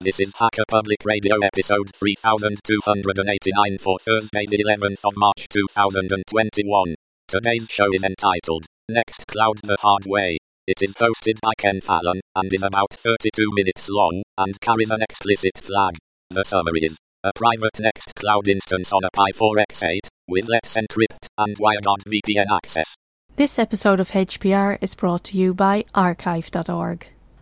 This is Hacker Public Radio episode 3289 for Thursday, the 11th of March 2021. Today's show is entitled Nextcloud the Hard Way. It is hosted by Ken Fallon and is about 32 minutes long and carries an explicit flag. The summary is a private Nextcloud instance on a Pi 4x8 with Let's Encrypt and WireGuard VPN access. This episode of HPR is brought to you by archive.org.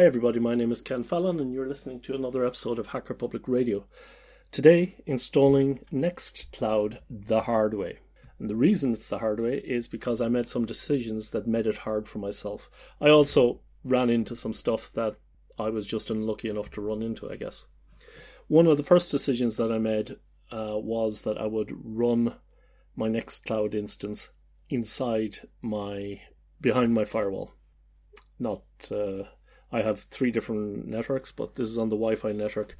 Hi, everybody. My name is Ken Fallon, and you're listening to another episode of Hacker Public Radio. Today, installing Nextcloud the hard way. And the reason it's the hard way is because I made some decisions that made it hard for myself. I also ran into some stuff that I was just unlucky enough to run into, I guess. One of the first decisions that I made uh, was that I would run my Nextcloud instance inside my behind my firewall, not. Uh, I have three different networks, but this is on the Wi-Fi network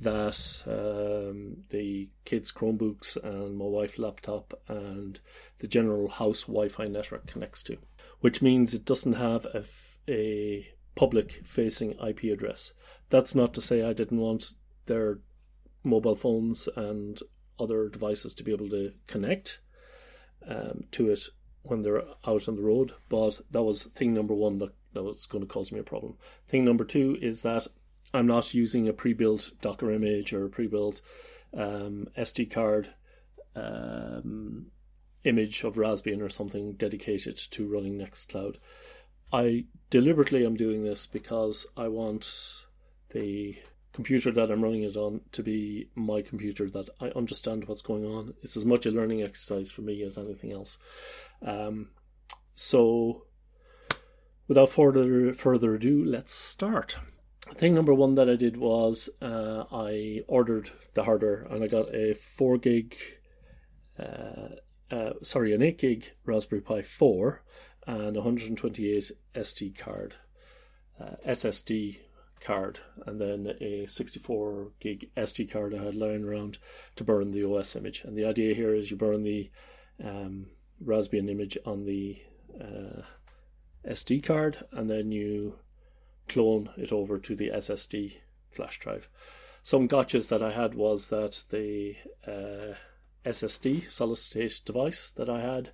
that um, the kids' Chromebooks and my wife's laptop and the general house Wi-Fi network connects to, which means it doesn't have a, a public-facing IP address. That's not to say I didn't want their mobile phones and other devices to be able to connect um, to it when they're out on the road, but that was thing number one that that was going to cause me a problem. Thing number two is that I'm not using a pre-built Docker image or a pre-built um, SD card um, image of Raspbian or something dedicated to running Nextcloud. I deliberately am doing this because I want the computer that I'm running it on to be my computer that I understand what's going on. It's as much a learning exercise for me as anything else. Um, so without further further ado, let's start. Thing number one that I did was uh, I ordered the hardware and I got a four gig, uh, uh, sorry, an eight gig Raspberry Pi four and 128 SD card, uh, SSD card, and then a 64 gig SD card I had lying around to burn the OS image. And the idea here is you burn the um, Raspbian image on the uh, SD card and then you clone it over to the SSD flash drive. Some gotchas that I had was that the uh, SSD solid state device that I had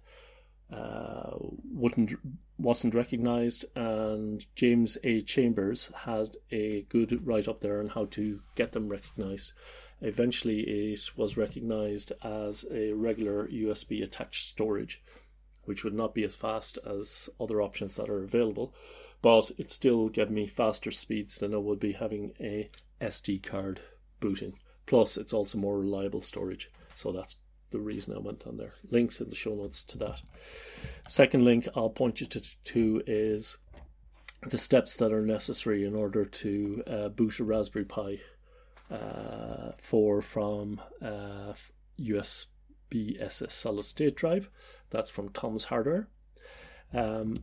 uh, wouldn't wasn't recognized, and James A. Chambers has a good write up there on how to get them recognized. Eventually, it was recognized as a regular USB attached storage which would not be as fast as other options that are available, but it still gave me faster speeds than I would be having a SD card booting. Plus, it's also more reliable storage, so that's the reason I went on there. Links in the show notes to that. Second link I'll point you to, to is the steps that are necessary in order to uh, boot a Raspberry Pi uh, 4 from uh, USB BSS solid state drive. That's from Tom's Hardware. Um,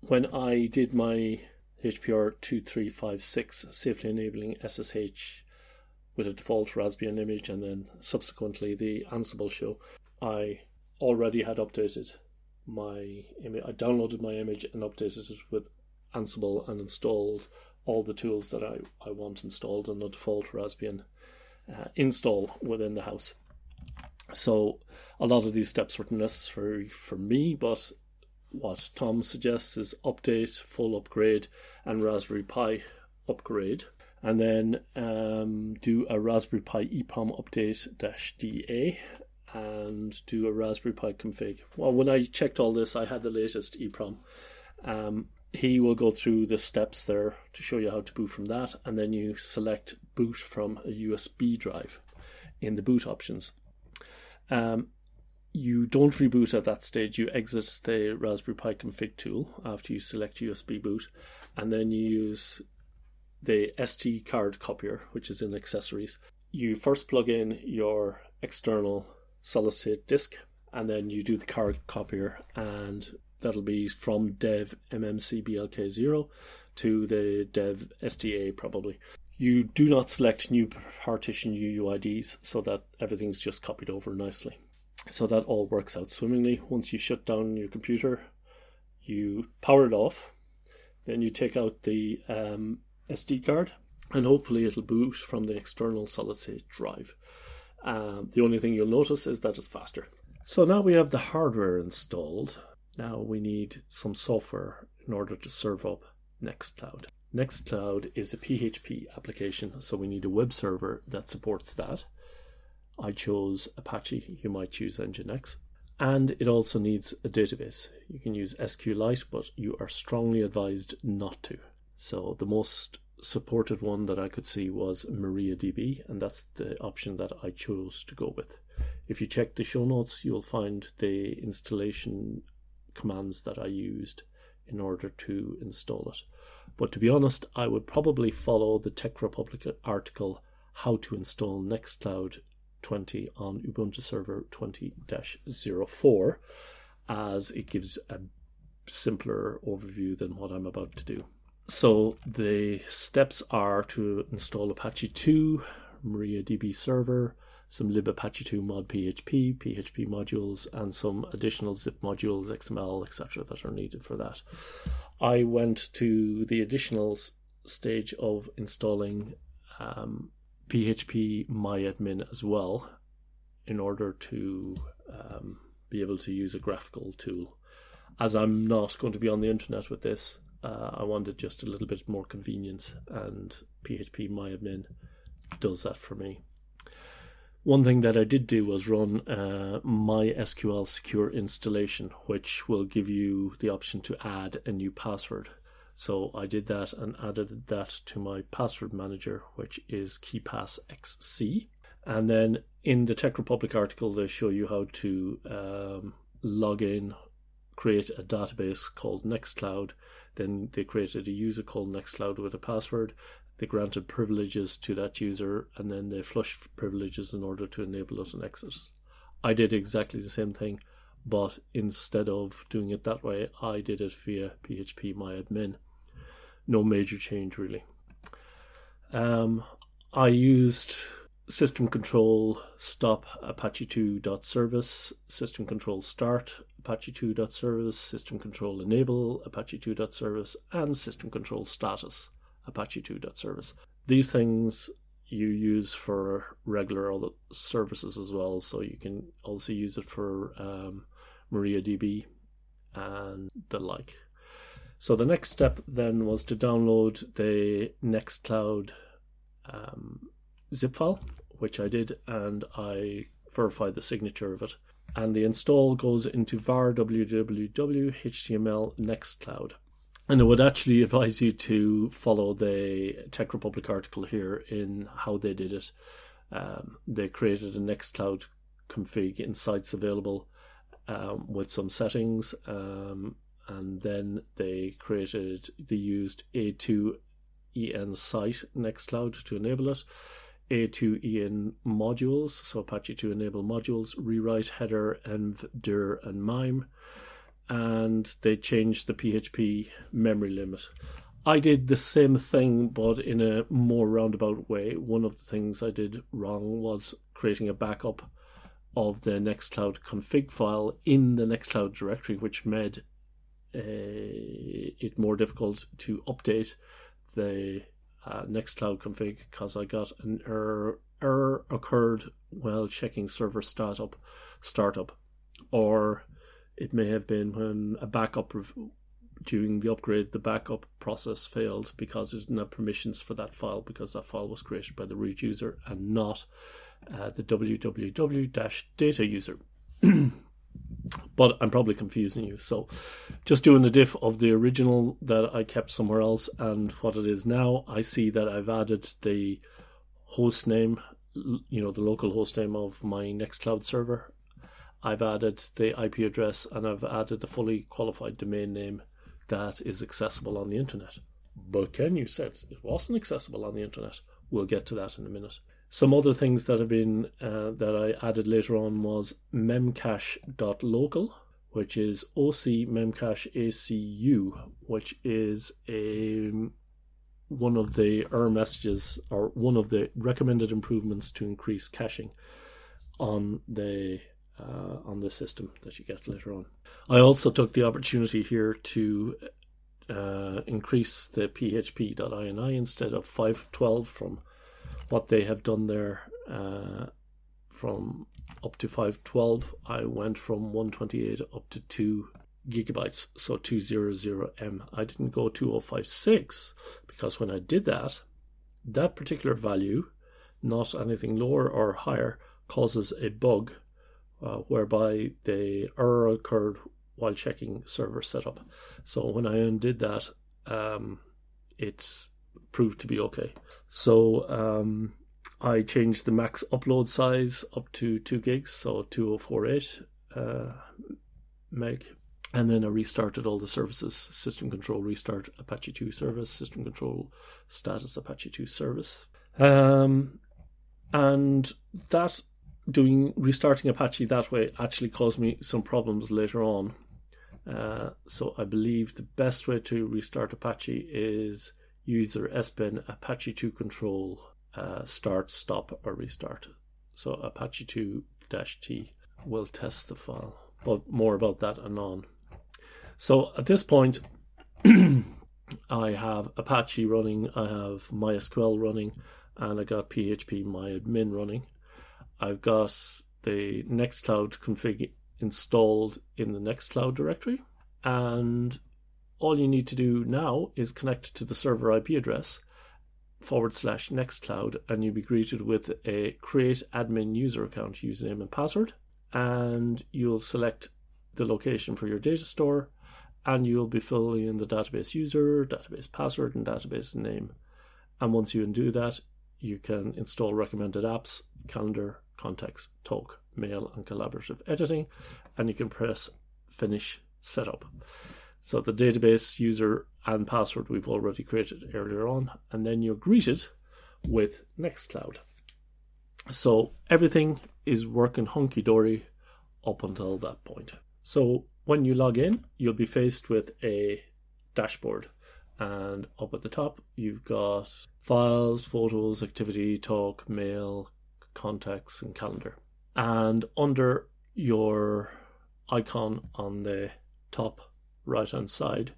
when I did my HPR 2356 safely enabling SSH with a default Raspbian image and then subsequently the Ansible show, I already had updated my image. I downloaded my image and updated it with Ansible and installed all the tools that I, I want installed on the default Raspbian uh, install within the house. So a lot of these steps weren't necessary for me, but what Tom suggests is update, full upgrade, and Raspberry Pi upgrade. And then um, do a Raspberry Pi EEPROM update dash DA and do a Raspberry Pi config. Well, when I checked all this, I had the latest EEPROM. Um, he will go through the steps there to show you how to boot from that, and then you select boot from a USB drive in the boot options. Um, you don't reboot at that stage. You exit the Raspberry Pi config tool after you select USB boot, and then you use the SD card copier, which is in accessories. You first plug in your external solid state disk, and then you do the card copier, and that'll be from dev mmcblk0 to the dev SDA probably. You do not select new partition UUIDs so that everything's just copied over nicely. So that all works out swimmingly. Once you shut down your computer, you power it off, then you take out the um, SD card, and hopefully it'll boot from the external solid state drive. Um, the only thing you'll notice is that it's faster. So now we have the hardware installed. Now we need some software in order to serve up Nextcloud. Nextcloud is a PHP application, so we need a web server that supports that. I chose Apache, you might choose Nginx. And it also needs a database. You can use SQLite, but you are strongly advised not to. So the most supported one that I could see was MariaDB, and that's the option that I chose to go with. If you check the show notes, you'll find the installation commands that I used in order to install it. But to be honest, I would probably follow the Tech Republic article How to Install Nextcloud 20 on Ubuntu Server 20 04 as it gives a simpler overview than what I'm about to do. So the steps are to install Apache 2, MariaDB server, some libapache2 mod PHP, PHP modules, and some additional zip modules, XML, etc., that are needed for that. I went to the additional stage of installing um, PHP MyAdmin as well in order to um, be able to use a graphical tool. As I'm not going to be on the internet with this, uh, I wanted just a little bit more convenience, and PHP MyAdmin does that for me. One thing that I did do was run uh, MySQL secure installation, which will give you the option to add a new password. So I did that and added that to my password manager, which is KeePassXC. And then in the Tech Republic article, they show you how to um, log in, create a database called Nextcloud. Then they created a user called Nextcloud with a password. They granted privileges to that user, and then they flushed privileges in order to enable it and exit. I did exactly the same thing, but instead of doing it that way, I did it via PHP MyAdmin no major change really. Um, I used system control stop apache 2.service, system control start apache 2.service, system control enable apache 2.service, and system control status apache 2.service. These things you use for regular other services as well, so you can also use it for um, MariaDB and the like. So the next step then was to download the Nextcloud um, zip file, which I did, and I verified the signature of it. And the install goes into var www html nextcloud. And I would actually advise you to follow the Tech Republic article here in how they did it. Um, they created a Nextcloud config in sites available um, with some settings. Um, and then they created they used A2EN site Nextcloud to enable it. A2EN modules, so Apache 2 enable modules, rewrite header, env, dir, and mime, and they changed the PHP memory limit. I did the same thing, but in a more roundabout way. One of the things I did wrong was creating a backup of the Nextcloud config file in the Nextcloud directory, which made uh, it more difficult to update the uh, Nextcloud config because I got an error, error occurred while checking server startup, startup, or it may have been when a backup during the upgrade the backup process failed because it didn't have permissions for that file because that file was created by the root user and not uh, the www data user. but I'm probably confusing you. So just doing the diff of the original that I kept somewhere else and what it is now, I see that I've added the host name, you know, the local host name of my Nextcloud server. I've added the IP address and I've added the fully qualified domain name that is accessible on the internet. But Ken, you said it wasn't accessible on the internet. We'll get to that in a minute. Some other things that have been uh, that I added later on was memcache.local, which is OC memcache APCu, which is a one of the error messages or one of the recommended improvements to increase caching on the uh, on the system that you get later on. I also took the opportunity here to uh, increase the php.ini instead of 512 from what they have done there uh, from up to 512 i went from 128 up to 2 gigabytes so 200m i didn't go 2056 because when i did that that particular value not anything lower or higher causes a bug uh, whereby the error occurred while checking server setup so when i undid that um, it proved to be okay. So um, I changed the max upload size up to 2 gigs, so 2048 uh, meg. And then I restarted all the services system control restart Apache 2 service, system control status Apache 2 service. Um, and that doing restarting Apache that way actually caused me some problems later on. Uh, so I believe the best way to restart Apache is user sbin apache 2 control uh, start, stop, or restart. So apache 2-t will test the file. But more about that anon. So at this point, I have Apache running, I have MySQL running, and I got PHP MyAdmin running. I've got the Nextcloud config installed in the Nextcloud directory, and all you need to do now is connect to the server IP address forward slash nextcloud and you'll be greeted with a create admin user account username and password and you'll select the location for your data store and you'll be filling in the database user database password and database name. And once you undo that you can install recommended apps calendar contacts talk mail and collaborative editing and you can press finish setup so the database user and password we've already created earlier on, and then you're greeted with Nextcloud. So everything is working hunky dory up until that point. So when you log in, you'll be faced with a dashboard. And up at the top, you've got files, photos, activity, talk, mail, contacts, and calendar. And under your icon on the top right hand side,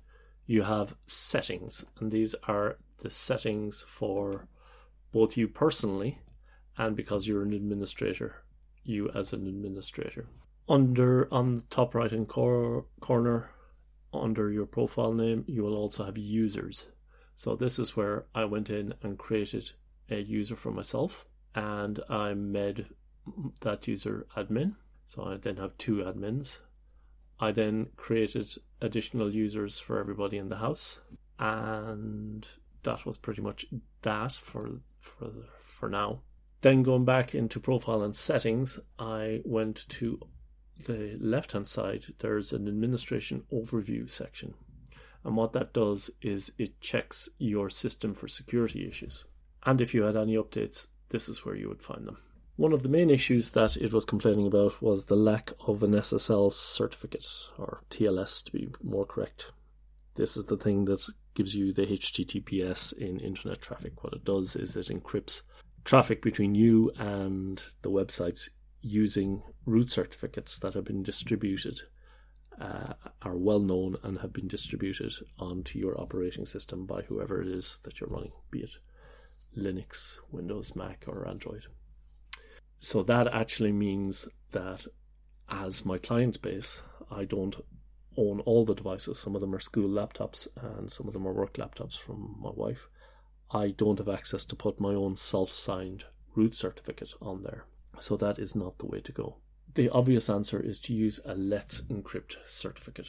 you have settings, and these are the settings for both you personally and because you're an administrator, you as an administrator. Under on the top right hand cor- corner, under your profile name, you will also have users. So this is where I went in and created a user for myself, and I made that user admin. So I then have two admins, I then created additional users for everybody in the house, and that was pretty much that for for for now. Then going back into profile and settings, I went to the left hand side. There's an administration overview section, and what that does is it checks your system for security issues. And if you had any updates, this is where you would find them. One of the main issues that it was complaining about was the lack of an SSL certificate, or TLS to be more correct. This is the thing that gives you the HTTPS in internet traffic. What it does is it encrypts traffic between you and the websites using root certificates that have been distributed, uh, are well known, and have been distributed onto your operating system by whoever it is that you're running, be it Linux, Windows, Mac, or Android. So that actually means that as my client base, I don't own all the devices. Some of them are school laptops and some of them are work laptops from my wife. I don't have access to put my own self signed root certificate on there. So that is not the way to go. the obvious answer is to use a Let's Encrypt certificate.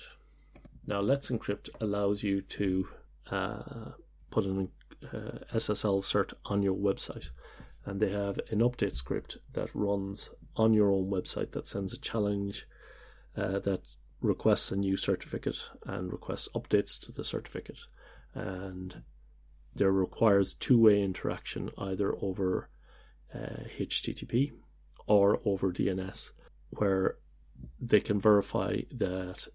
Now, Let's Encrypt allows you to uh, put an uh, SSL cert on your website, and they have an update script that runs on your own website that sends a challenge uh, that requests a new certificate and requests updates to the certificate. And there requires two way interaction either over uh, HTTP or over DNS, where they can verify that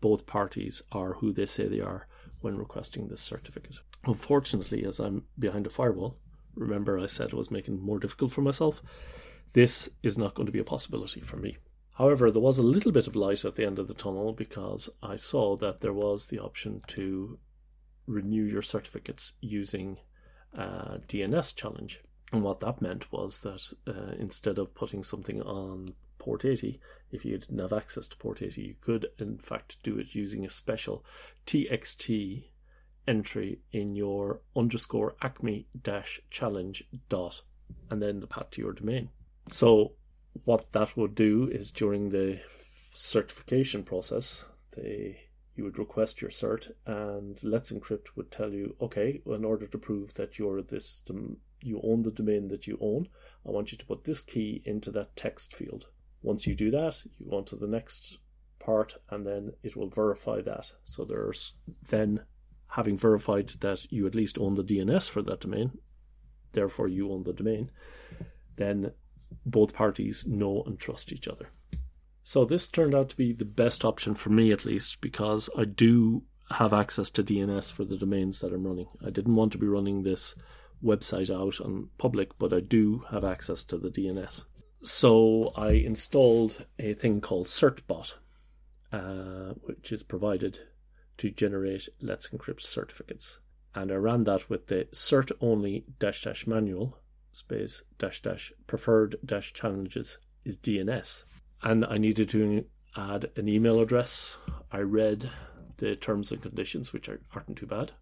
both parties are who they say they are when requesting this certificate. Unfortunately, as I'm behind a firewall, remember I said it was making it more difficult for myself, this is not going to be a possibility for me. However, there was a little bit of light at the end of the tunnel because I saw that there was the option to renew your certificates using a DNS challenge. And what that meant was that uh, instead of putting something on port 80, if you didn't have access to port 80, you could in fact do it using a special TXT entry in your underscore acme dash challenge dot and then the path to your domain. So what that would do is during the certification process, they you would request your cert, and Let's Encrypt would tell you, okay, in order to prove that you're this you own the domain that you own, I want you to put this key into that text field. Once you do that, you go on to the next part, and then it will verify that. So there's then having verified that you at least own the DNS for that domain, therefore you own the domain, then both parties know and trust each other. So this turned out to be the best option for me at least because I do have access to DNS for the domains that I'm running. I didn't want to be running this website out on public, but I do have access to the DNS. So I installed a thing called CertBot, uh, which is provided to generate Let's Encrypt certificates. And I ran that with the cert only dash dash manual space dash dash preferred dash challenges is DNS. And I needed to add an email address. I read the terms and conditions, which aren't too bad.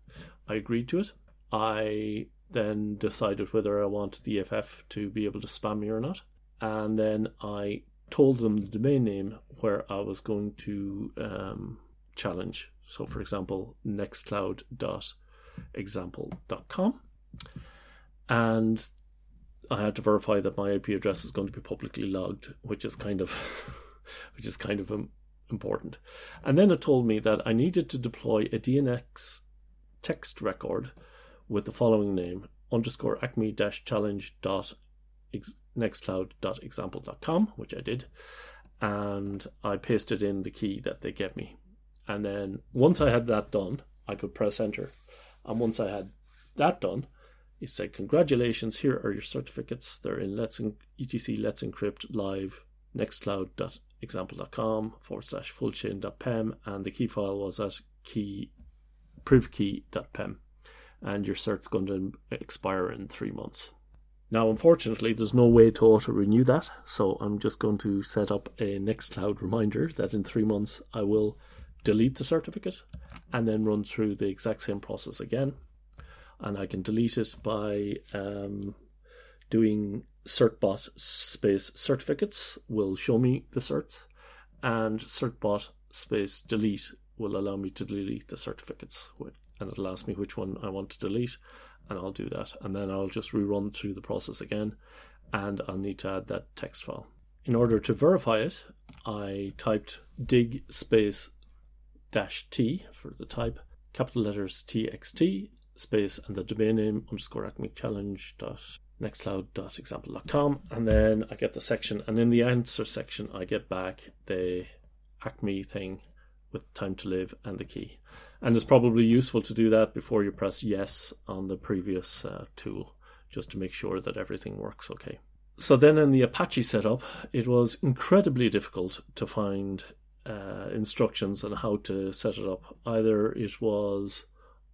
I agreed to it. I then decided whether I want the EFF to be able to spam me or not. And then I told them the domain name where I was going to um, challenge. So, for example, nextcloud.example.com. And I had to verify that my IP address is going to be publicly logged, which is kind of, which is kind of um, important. And then it told me that I needed to deploy a DNS text record with the following name underscore acme dash challenge dot which I did, and I pasted in the key that they gave me. And then once I had that done, I could press enter. And once I had that done, it said, Congratulations, here are your certificates. They're in Let's en- etc Let's Encrypt Live nextcloud.example.com forward slash fullchain.pem and the key file was at key privkey.pem and your cert's going to expire in three months. Now, unfortunately, there's no way to auto renew that, so I'm just going to set up a Nextcloud reminder that in three months I will delete the certificate and then run through the exact same process again and I can delete it by um, doing certbot space certificates will show me the certs, and certbot space delete will allow me to delete the certificates, and it'll ask me which one I want to delete, and I'll do that, and then I'll just rerun through the process again, and I'll need to add that text file. In order to verify it, I typed dig space dash t for the type, capital letters txt, space and the domain name underscore acme challenge dot com. And then I get the section and in the answer section I get back the acme thing with time to live and the key. And it's probably useful to do that before you press yes on the previous uh, tool just to make sure that everything works okay. So then in the apache setup it was incredibly difficult to find uh, instructions on how to set it up either it was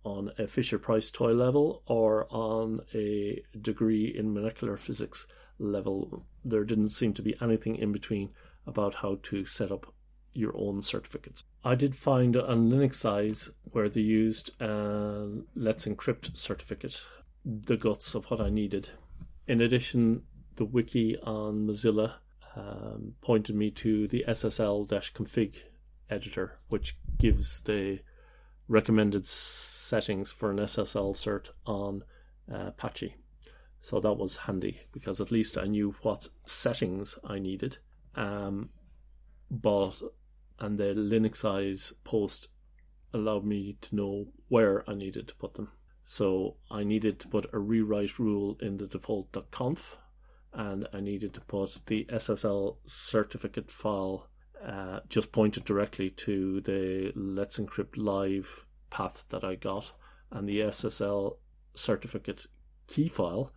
on a Fisher Price toy level or on a degree in molecular physics level. There didn't seem to be anything in between about how to set up your own certificates. I did find on Linuxize where they used a Let's Encrypt certificate, the guts of what I needed. In addition, the wiki on Mozilla um, pointed me to the SSL-config editor, which gives the recommended settings for an SSL cert on uh, Apache. So that was handy because at least I knew what settings I needed. Um, but and the Linuxize post allowed me to know where I needed to put them. So I needed to put a rewrite rule in the default.conf and I needed to put the SSL certificate file uh, just pointed directly to the Let's Encrypt Live path that I got and the SSL certificate key file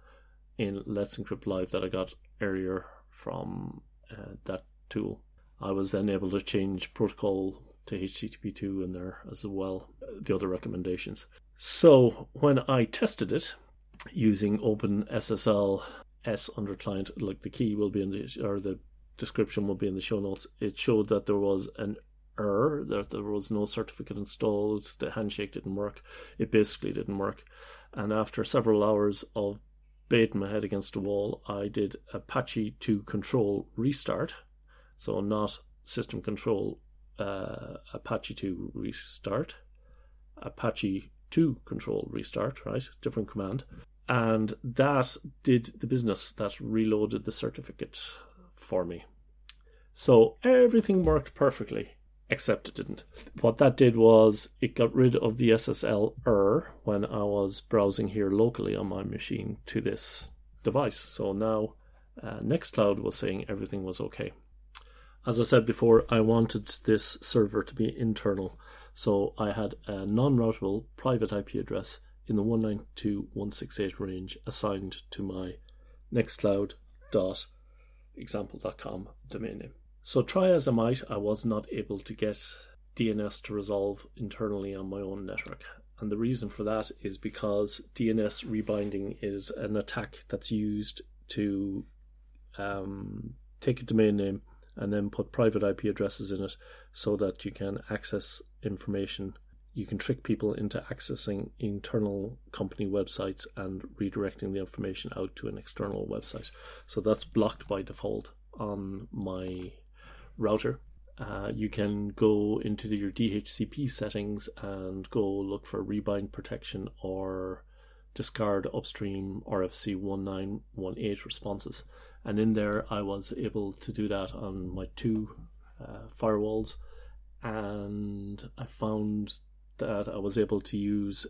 in Let's Encrypt Live that I got earlier from uh, that tool. I was then able to change protocol to HTTP2 in there as well, the other recommendations. So when I tested it using OpenSSL S under client, like the key will be in the, or the description will be in the show notes, it showed that there was an error, that there was no certificate installed, the handshake didn't work. It basically didn't work. And after several hours of baiting my head against the wall, I did Apache to control restart. So not system control uh, Apache 2 restart, Apache 2 control restart, right? Different command. And that did the business. That reloaded the certificate for me. So everything worked perfectly, except it didn't. What that did was it got rid of the SSL error when I was browsing here locally on my machine to this device. So now uh, Nextcloud was saying everything was okay. As I said before, I wanted this server to be internal, so I had a non routable private IP address in the 192.168 range assigned to my nextcloud.example.com domain name. So, try as I might, I was not able to get DNS to resolve internally on my own network. And the reason for that is because DNS rebinding is an attack that's used to um, take a domain name and then put private IP addresses in it so that you can access information. You can trick people into accessing internal company websites and redirecting the information out to an external website. So that's blocked by default on my router. Uh, you can go into the, your DHCP settings and go look for rebind protection or discard upstream RFC 1918 responses and in there I was able to do that on my two uh, firewalls, and I found that I was able to use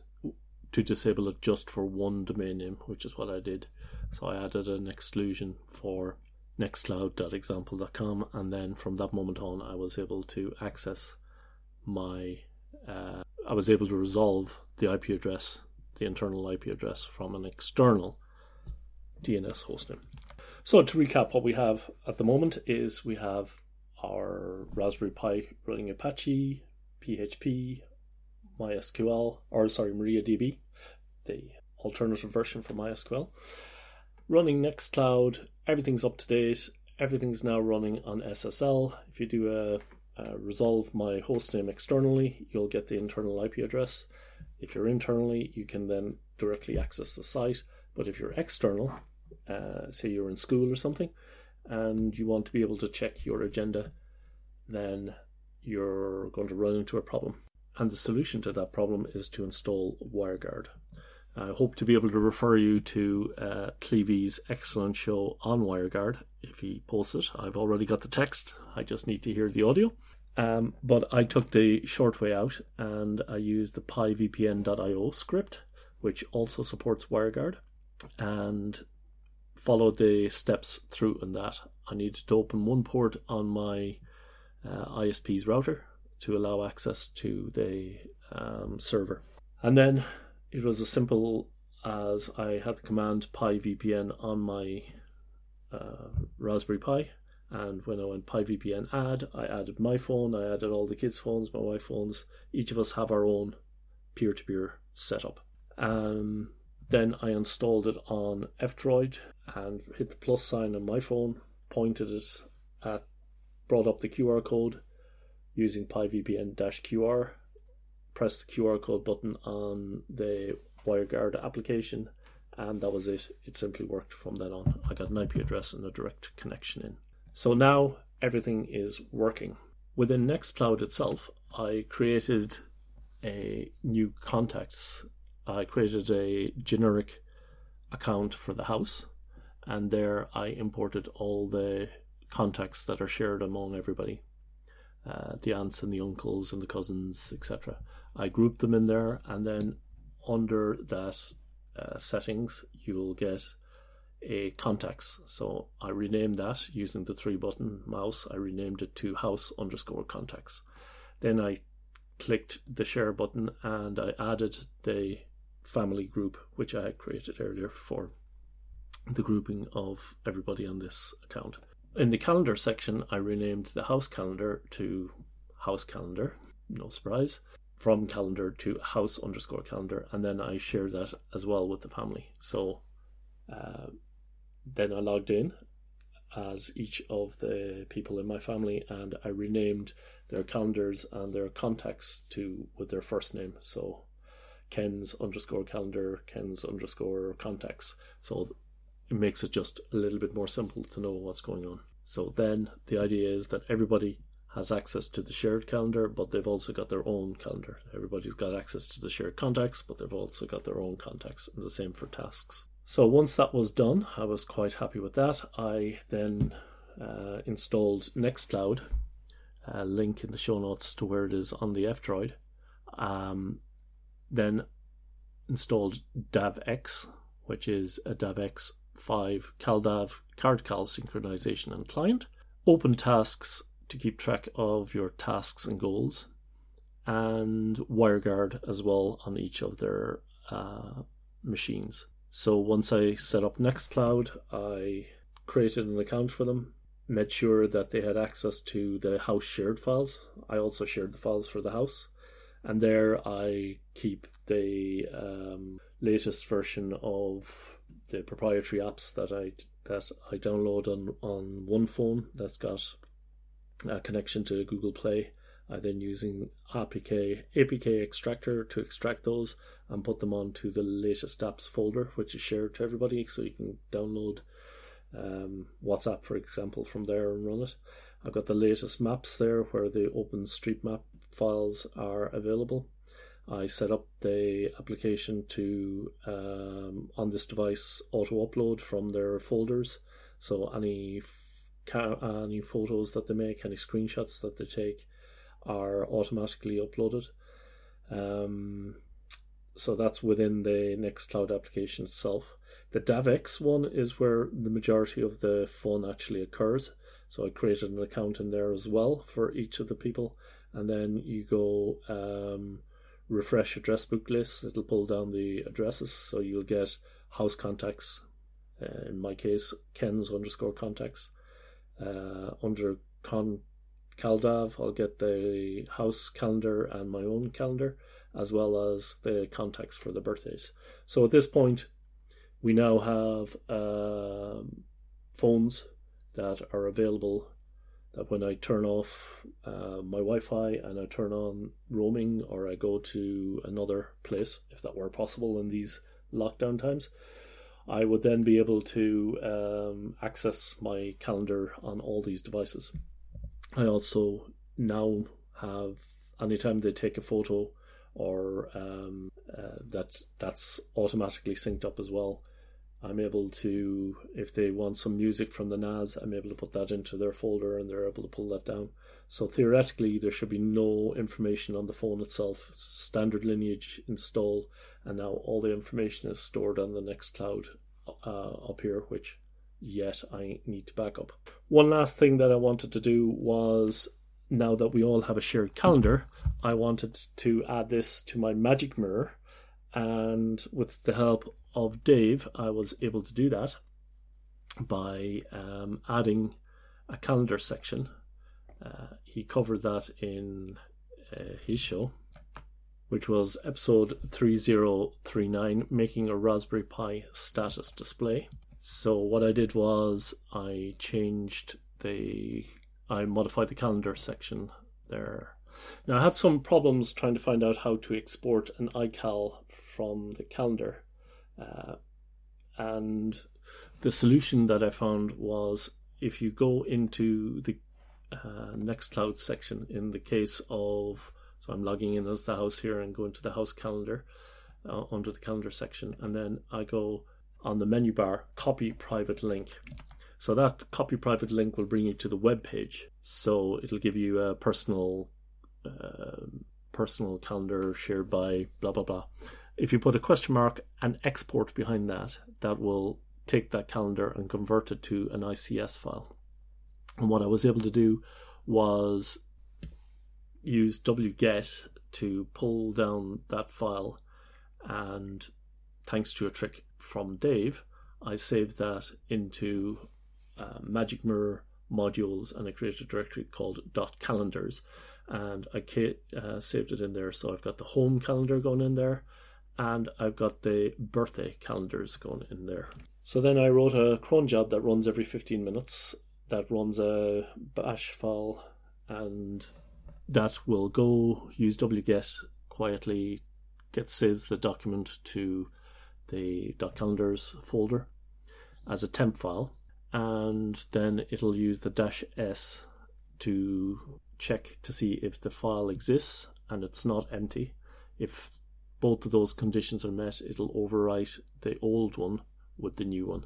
to disable it just for one domain name, which is what I did. So I added an exclusion for nextcloud.example.com, and then from that moment on, I was able to access my. Uh, I was able to resolve the IP address, the internal IP address, from an external DNS hostname. So to recap, what we have at the moment is we have our Raspberry Pi running Apache, PHP, MySQL, or sorry, MariaDB, the alternative version for MySQL. Running Nextcloud, everything's up to date. Everything's now running on SSL. If you do a, a resolve my hostname externally, you'll get the internal IP address. If you're internally, you can then directly access the site. But if you're external, uh, say you're in school or something, and you want to be able to check your agenda, then you're going to run into a problem. And the solution to that problem is to install WireGuard. I hope to be able to refer you to uh, excellent show on WireGuard if he posts it. I've already got the text, I just need to hear the audio. Um, but I took the short way out and I used the pivpn.io script, which also supports WireGuard. And followed the steps through in that. I needed to open one port on my uh, ISP's router to allow access to the um, server. And then it was as simple as I had the command pivpn on my uh, Raspberry Pi. And when I went pivpn add, I added my phone, I added all the kids' phones, my wife phones. Each of us have our own peer to peer setup. Um, then I installed it on F-Droid and hit the plus sign on my phone, pointed it at, brought up the QR code using PiVPN-QR, Press the QR code button on the WireGuard application, and that was it. It simply worked from then on. I got an IP address and a direct connection in. So now everything is working. Within Nextcloud itself, I created a new contacts. I created a generic account for the house, and there I imported all the contacts that are shared among everybody uh, the aunts and the uncles and the cousins, etc. I grouped them in there, and then under that uh, settings, you will get a contacts. So I renamed that using the three button mouse. I renamed it to house underscore contacts. Then I clicked the share button and I added the family group, which I had created earlier for the grouping of everybody on this account. In the calendar section, I renamed the house calendar to house calendar, no surprise, from calendar to house underscore calendar, and then I shared that as well with the family. So uh, then I logged in as each of the people in my family and I renamed their calendars and their contacts to with their first name. So Ken's underscore calendar, Ken's underscore contacts. So it makes it just a little bit more simple to know what's going on. So then the idea is that everybody has access to the shared calendar, but they've also got their own calendar. Everybody's got access to the shared contacts, but they've also got their own contacts, and the same for tasks. So once that was done, I was quite happy with that. I then uh, installed Nextcloud, a link in the show notes to where it is on the F Droid. Um, then installed DavX, which is a DavX 5 CalDAV card cal synchronization and client. Open tasks to keep track of your tasks and goals, and WireGuard as well on each of their uh, machines. So once I set up Nextcloud, I created an account for them, made sure that they had access to the house shared files. I also shared the files for the house, and there I keep the um, latest version of the proprietary apps that I that I download on on one phone that's got a connection to Google Play I then using APK APK extractor to extract those and put them onto the latest apps folder, which is shared to everybody, so you can download um, WhatsApp, for example, from there and run it. I've got the latest maps there where the OpenStreetMap files are available. I set up the application to um, on this device auto upload from their folders. So any any photos that they make, any screenshots that they take, are automatically uploaded. Um, so that's within the Nextcloud application itself. The DavX one is where the majority of the fun actually occurs. So I created an account in there as well for each of the people, and then you go um, refresh address book list. It'll pull down the addresses, so you'll get house contacts. Uh, in my case, Ken's underscore contacts uh, under con CalDAV, I'll get the house calendar and my own calendar, as well as the contacts for the birthdays. So at this point, we now have um, phones that are available that when I turn off uh, my Wi Fi and I turn on roaming or I go to another place, if that were possible in these lockdown times, I would then be able to um, access my calendar on all these devices. I also now have anytime they take a photo or um, uh, that that's automatically synced up as well. I'm able to, if they want some music from the NAS, I'm able to put that into their folder and they're able to pull that down. So theoretically, there should be no information on the phone itself. It's standard lineage install, and now all the information is stored on the Nextcloud uh, up here, which yet I need to back up. One last thing that I wanted to do was now that we all have a shared calendar, I wanted to add this to my magic mirror. And with the help of Dave, I was able to do that by um, adding a calendar section. Uh, he covered that in uh, his show, which was episode 3039 Making a Raspberry Pi Status Display. So what I did was I changed the I modified the calendar section there. Now I had some problems trying to find out how to export an iCal from the calendar, uh, and the solution that I found was if you go into the uh, Nextcloud section, in the case of, so I'm logging in as the house here and going to the house calendar uh, under the calendar section, and then I go on the menu bar, copy private link. So that copy private link will bring you to the web page. So it'll give you a personal uh, personal calendar shared by blah blah blah. If you put a question mark and export behind that, that will take that calendar and convert it to an ICS file. And what I was able to do was use wget to pull down that file and thanks to a trick from Dave, I saved that into uh, Magic Mirror modules and I created a directory called .calendars and I uh, saved it in there. So I've got the home calendar going in there and I've got the birthday calendars going in there. So then I wrote a cron job that runs every 15 minutes that runs a bash file and that will go use wget quietly get saves the document to the .calendars folder as a temp file and then it'll use the dash s to check to see if the file exists and it's not empty if both of those conditions are met it'll overwrite the old one with the new one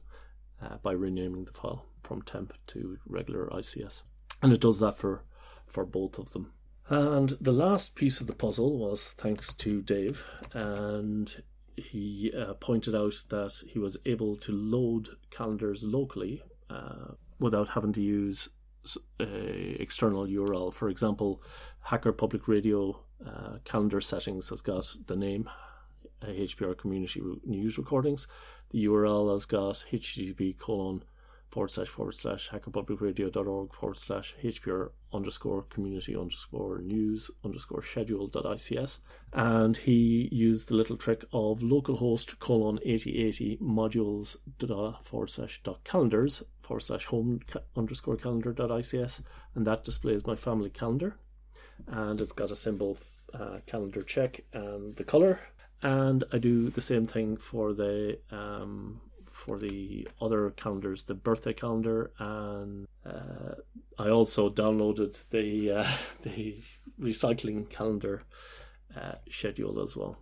uh, by renaming the file from temp to regular ICS and it does that for for both of them and the last piece of the puzzle was thanks to Dave and he uh, pointed out that he was able to load calendars locally uh, without having to use a external URL. For example, Hacker Public Radio uh, calendar settings has got the name HPR Community News Recordings. The URL has got http colon forward slash forward slash hackerpublicradio.org forward slash HPR underscore community underscore news underscore schedule dot ICS. And he used the little trick of localhost colon 8080 modules dot forward slash dot calendars forward slash home underscore calendar dot ICS. And that displays my family calendar. And it's got a symbol uh, calendar check and the color. And I do the same thing for the um, for the other calendars, the birthday calendar, and uh, I also downloaded the uh, the recycling calendar uh, schedule as well.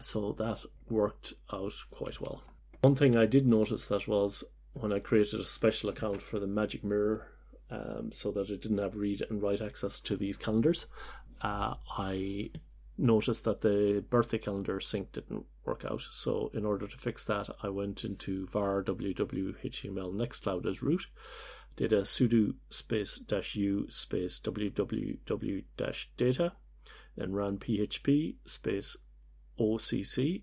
So that worked out quite well. One thing I did notice that was when I created a special account for the Magic Mirror, um, so that it didn't have read and write access to these calendars, uh, I noticed that the birthday calendar sync didn't work out. So in order to fix that, I went into var www html nextcloud as root, did a sudo space dash u space www dash data, then ran php space occ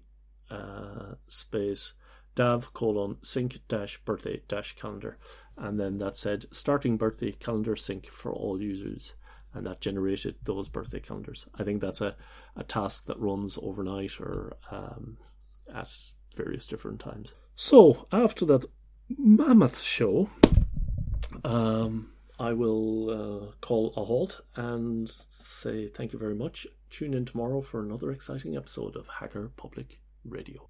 uh, space dav colon sync dash birthday dash calendar, and then that said starting birthday calendar sync for all users and that generated those birthday calendars. I think that's a, a task that runs overnight or um, at various different times. So after that mammoth show, um, I will uh, call a halt and say thank you very much. Tune in tomorrow for another exciting episode of Hacker Public Radio.